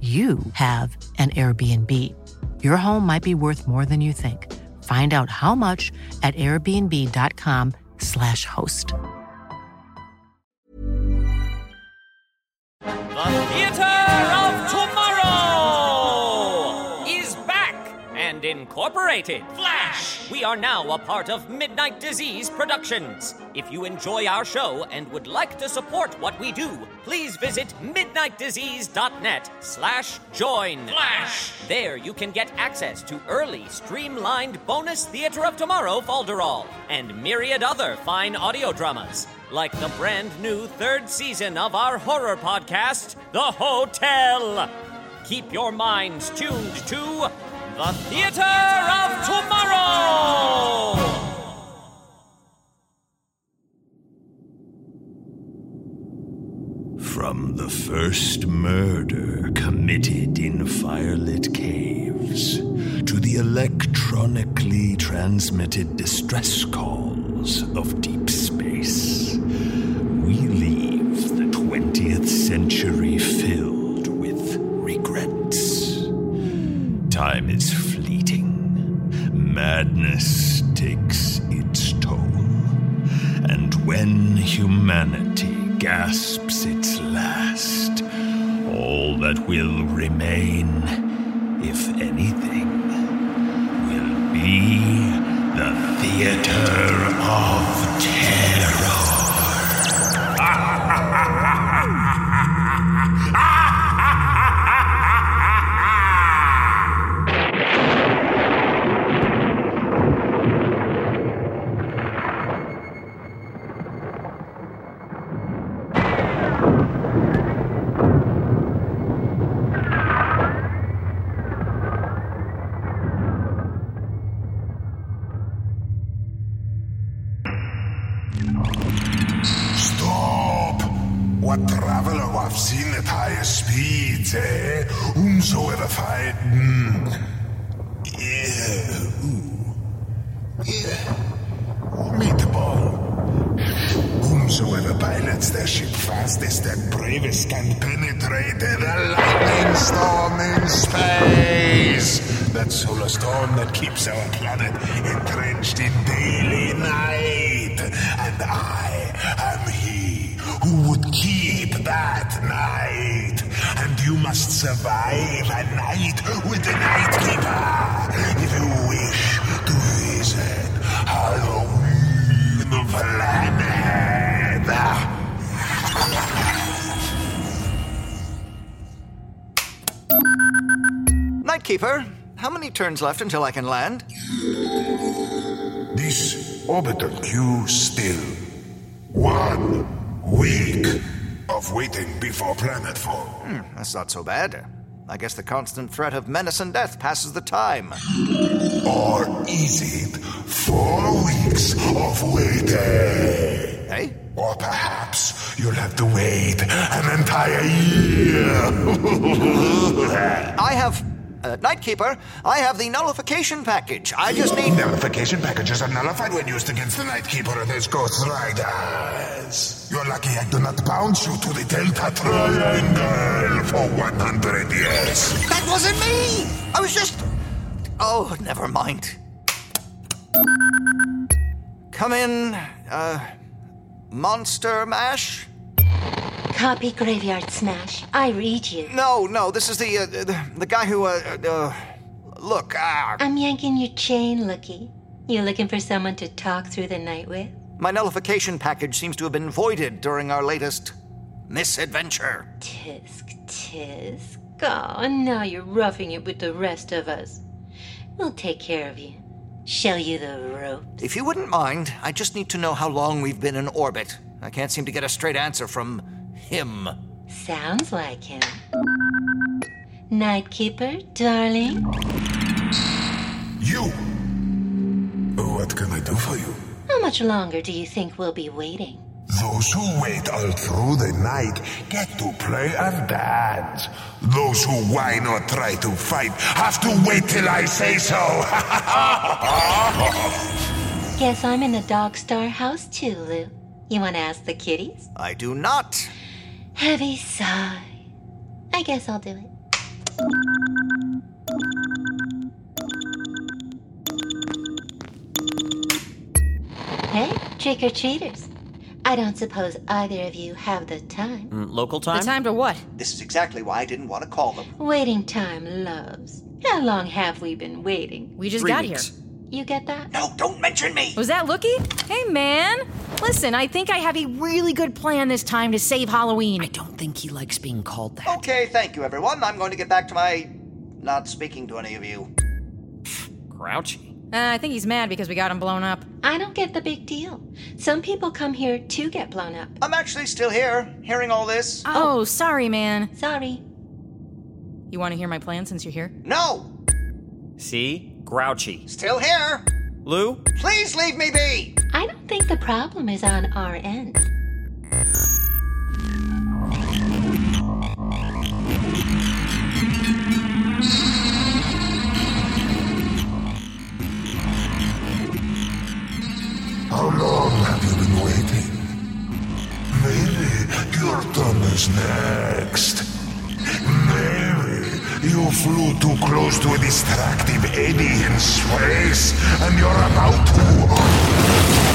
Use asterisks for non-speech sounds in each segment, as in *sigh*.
you have an Airbnb. Your home might be worth more than you think. Find out how much at airbnb.com/slash host. The Theater of Tomorrow is back and incorporated. Flash! We are now a part of Midnight Disease Productions. If you enjoy our show and would like to support what we do, please visit midnightdisease.net slash join. Flash! There you can get access to early, streamlined bonus Theater of Tomorrow folderol and myriad other fine audio dramas like the brand new third season of our horror podcast, The Hotel. Keep your minds tuned to The Theater of Tomorrow! From the first murder committed in firelit caves to the electronically transmitted distress calls of deep space, will remain, Find. Mm. Yeah. Yeah. Meatball. Whomsoever pilots their ship fastest and bravest can penetrate the lightning storm in space. That solar storm that keeps our planet entrenched in daily night. And I am he who would keep that night. You must survive a night with the Night Keeper if you wish to visit Halloween Planet. Nightkeeper, how many turns left until I can land? This orbital queue still. One week of waiting before planetfall. Hmm, that's not so bad. I guess the constant threat of menace and death passes the time. Or is it four weeks of waiting? Hey? Or perhaps you'll have to wait an entire year. *laughs* I have. Uh, Nightkeeper, I have the nullification package. I just need. Nullification packages are nullified when used against the Nightkeeper and his Ghost Riders. You're lucky I do not bounce you to the Delta Triangle for 100 years. That wasn't me! I was just. Oh, never mind. Come in, uh. Monster Mash? Copy Graveyard Smash. I read you. No, no, this is the, uh, the, the guy who, uh, uh, look, ah. I'm yanking your chain, Lookie. You looking for someone to talk through the night with? My nullification package seems to have been voided during our latest misadventure. Tisk, tisk. Oh, and now you're roughing it with the rest of us. We'll take care of you. Show you the ropes. If you wouldn't mind, I just need to know how long we've been in orbit. I can't seem to get a straight answer from him. Sounds like him. Nightkeeper, darling. You! What can I do for you? How much longer do you think we'll be waiting? Those who wait all through the night get to play and dance. Those who whine or try to fight have to wait till I say so. Guess I'm in the Dog Star house too, Lou. You want to ask the kitties? I do not. Heavy sigh. I guess I'll do it. Hey, trick or treaters. I don't suppose either of you have the time. Mm, local time? The time to what? This is exactly why I didn't want to call them. Waiting time, loves. How long have we been waiting? We just Three got weeks. here. You get that? No, don't mention me. Was that Lookie? Hey, man. Listen, I think I have a really good plan this time to save Halloween. I don't think he likes being called that. Okay, thank you, everyone. I'm going to get back to my not speaking to any of you. Grouchy. Uh, I think he's mad because we got him blown up. I don't get the big deal. Some people come here to get blown up. I'm actually still here, hearing all this. Oh, sorry, man. Sorry. You want to hear my plan since you're here? No, See? Grouchy. still here. Lou? Please leave me be. I don't think the problem is on our end. How long have you been waiting? Maybe your turn is next. Maybe you flew too close to a distractive eddy in space and you're about to.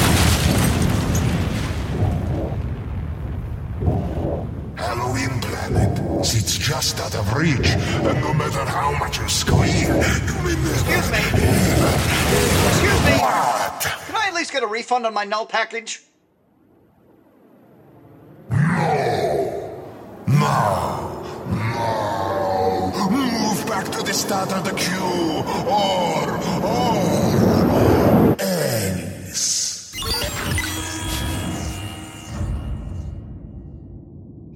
Out of reach, and no matter how much you squeal, you may never. Excuse me. Excuse me. What? Can I at least get a refund on my null package? No, no. Move back to the start of the queue, or, or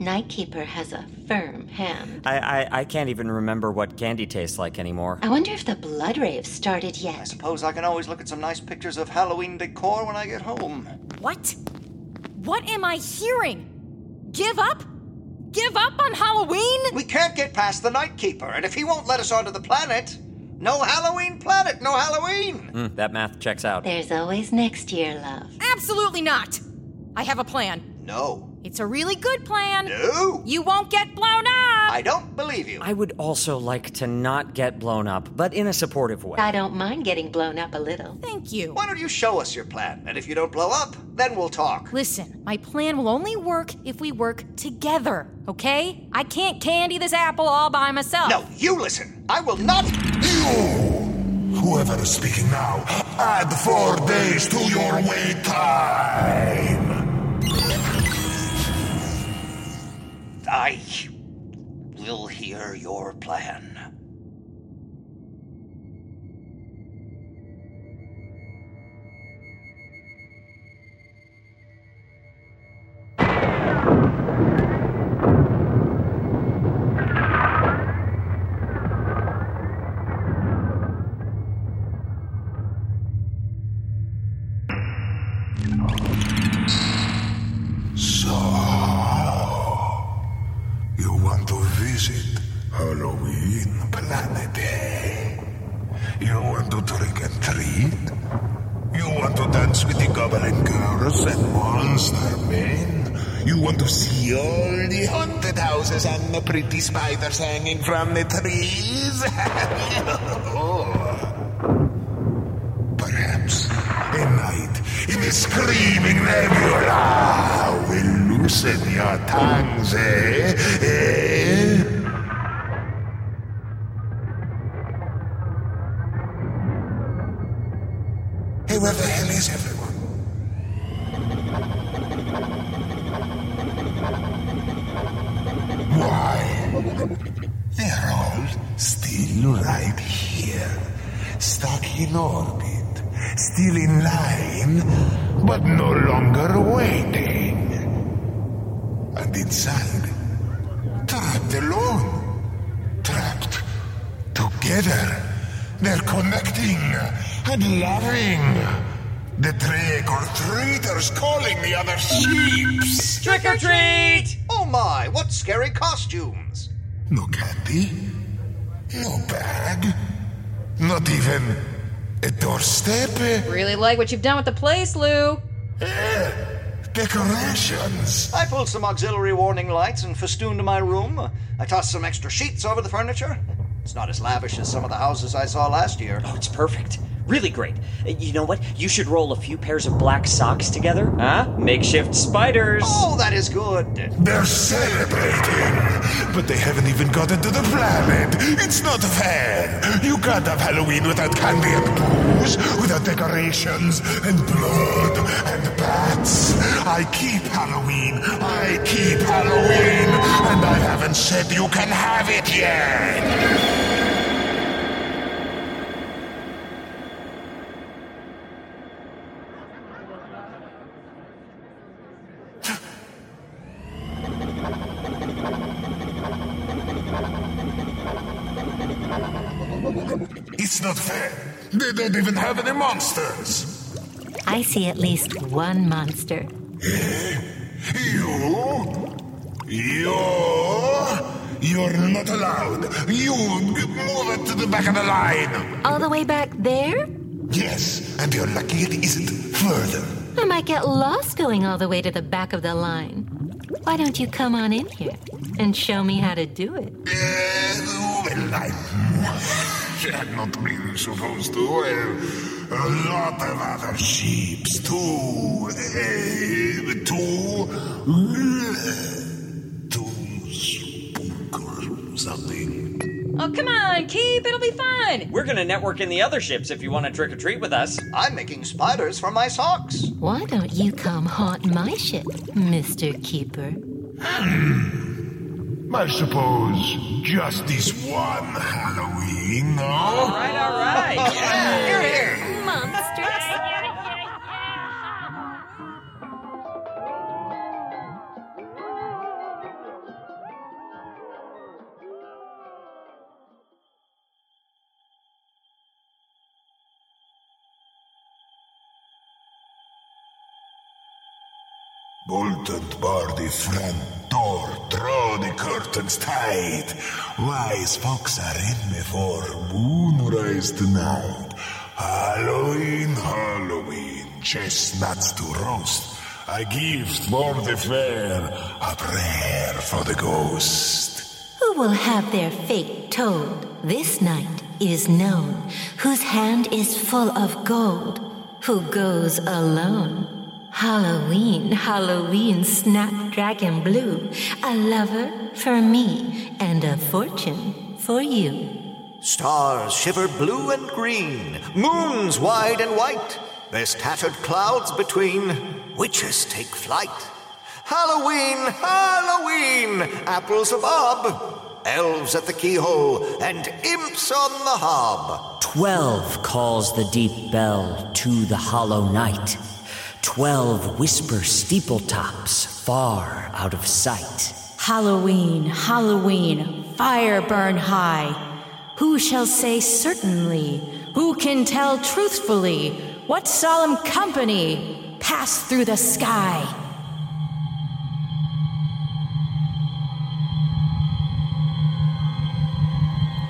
Nightkeeper has a firm hand. I, I, I can't even remember what candy tastes like anymore. I wonder if the blood rave started yet. I suppose I can always look at some nice pictures of Halloween decor when I get home. What? What am I hearing? Give up? Give up on Halloween? We can't get past the Nightkeeper, and if he won't let us onto the planet, no Halloween planet, no Halloween. Mm, that math checks out. There's always next year, love. Absolutely not. I have a plan. No. It's a really good plan. No. You won't get blown up. I don't believe you. I would also like to not get blown up, but in a supportive way. I don't mind getting blown up a little. Thank you. Why don't you show us your plan? And if you don't blow up, then we'll talk. Listen, my plan will only work if we work together, okay? I can't candy this apple all by myself. No, you listen. I will not. You, whoever is speaking now, add four days to your wait time. I will hear your plan. Pretty spiders hanging from the trees? *laughs* Perhaps a night in the screaming nebula will books in your tongues, eh? eh? But no longer waiting. And inside, trapped alone, trapped together. They're connecting and loving. The trick or treaters calling the other sheeps. Trick or treat! Oh my, what scary costumes! No candy, no bag, not even a doorstep. Really like what you've done with the place, Lou. Eh, decorations. I pulled some auxiliary warning lights and festooned my room. I tossed some extra sheets over the furniture. It's not as lavish as some of the houses I saw last year. Oh, it's perfect. Really great. You know what? You should roll a few pairs of black socks together. Huh? Makeshift spiders. Oh, that is good. They're celebrating, but they haven't even gotten to the planet. It's not fair. You can't have Halloween without candy and booze, without decorations and blood and bats. I keep Halloween. I keep Halloween, and I haven't said you can have it yet. It's not fair. They don't even have any monsters. I see at least one monster. You? You? You're not allowed. You move it to the back of the line. All the way back there? Yes, and you're lucky it isn't further. I might get lost going all the way to the back of the line. Why don't you come on in here and show me how to do it? Uh, well, I had not been supposed to. Well, a lot of other sheeps too. Uh, too. Too spook or something. Oh, come on, Keep. It'll be fun. We're gonna network in the other ships if you want to trick or treat with us. I'm making spiders for my socks. Why don't you come haunt my ship, Mr. Keeper? I suppose just this one Halloween, no? All right, all right. *laughs* Yeah. Here, here. Monsters. Bolted bar the door, draw the curtains tight. Wise folks are in before moonrise tonight. Halloween, Halloween, chestnuts to roast. A gift for the fair, a prayer for the ghost. Who will have their fate told? This night is known. Whose hand is full of gold? Who goes alone? Halloween, Halloween, Snapdragon Blue. A lover for me and a fortune for you. Stars shiver blue and green, moons wide and white. There's tattered clouds between, witches take flight. Halloween, Halloween, apples above, elves at the keyhole, and imps on the hob. Twelve calls the deep bell to the hollow night. Twelve whisper steeple tops far out of sight. Halloween, Halloween, fire burn high. Who shall say certainly? Who can tell truthfully? What solemn company pass through the sky?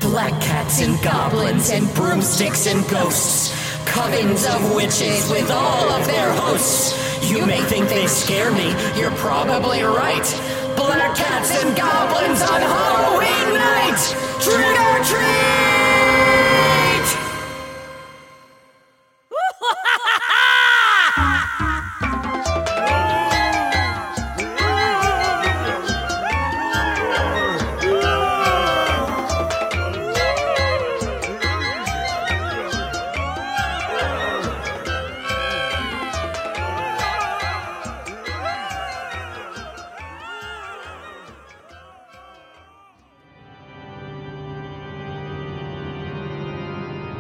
Black cats and goblins and broomsticks and ghosts. Covens of witches with all of their hosts. You may think they scare me, you're probably right. Black cats and goblins on Halloween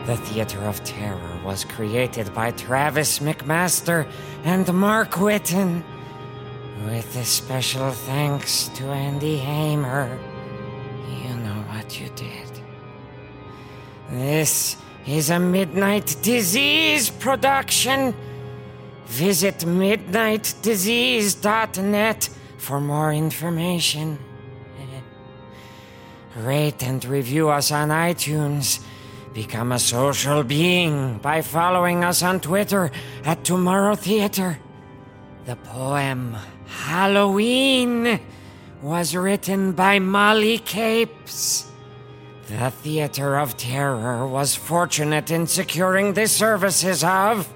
The Theater of Terror was created by Travis McMaster and Mark Whitten, with a special thanks to Andy Hamer. You know what you did. This is a Midnight Disease production. Visit midnightdisease.net for more information. Rate and review us on iTunes. Become a social being by following us on Twitter at Tomorrow Theater. The poem Halloween was written by Molly Capes. The Theater of Terror was fortunate in securing the services of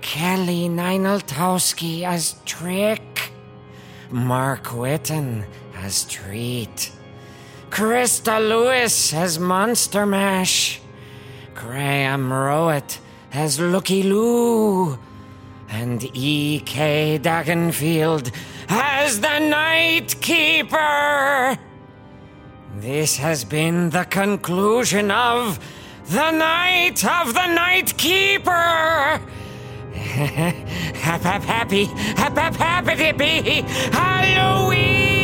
Kelly Nienaltowski as Trick, Mark Whitten as Treat, Christa Lewis as Monster Mash, Graham Rowat as Lookie Lou, and E.K. Dagenfield as the Night Keeper. This has been the conclusion of The Night of the Night Keeper. *laughs* Hap hap happy, hap hap happy be Halloween!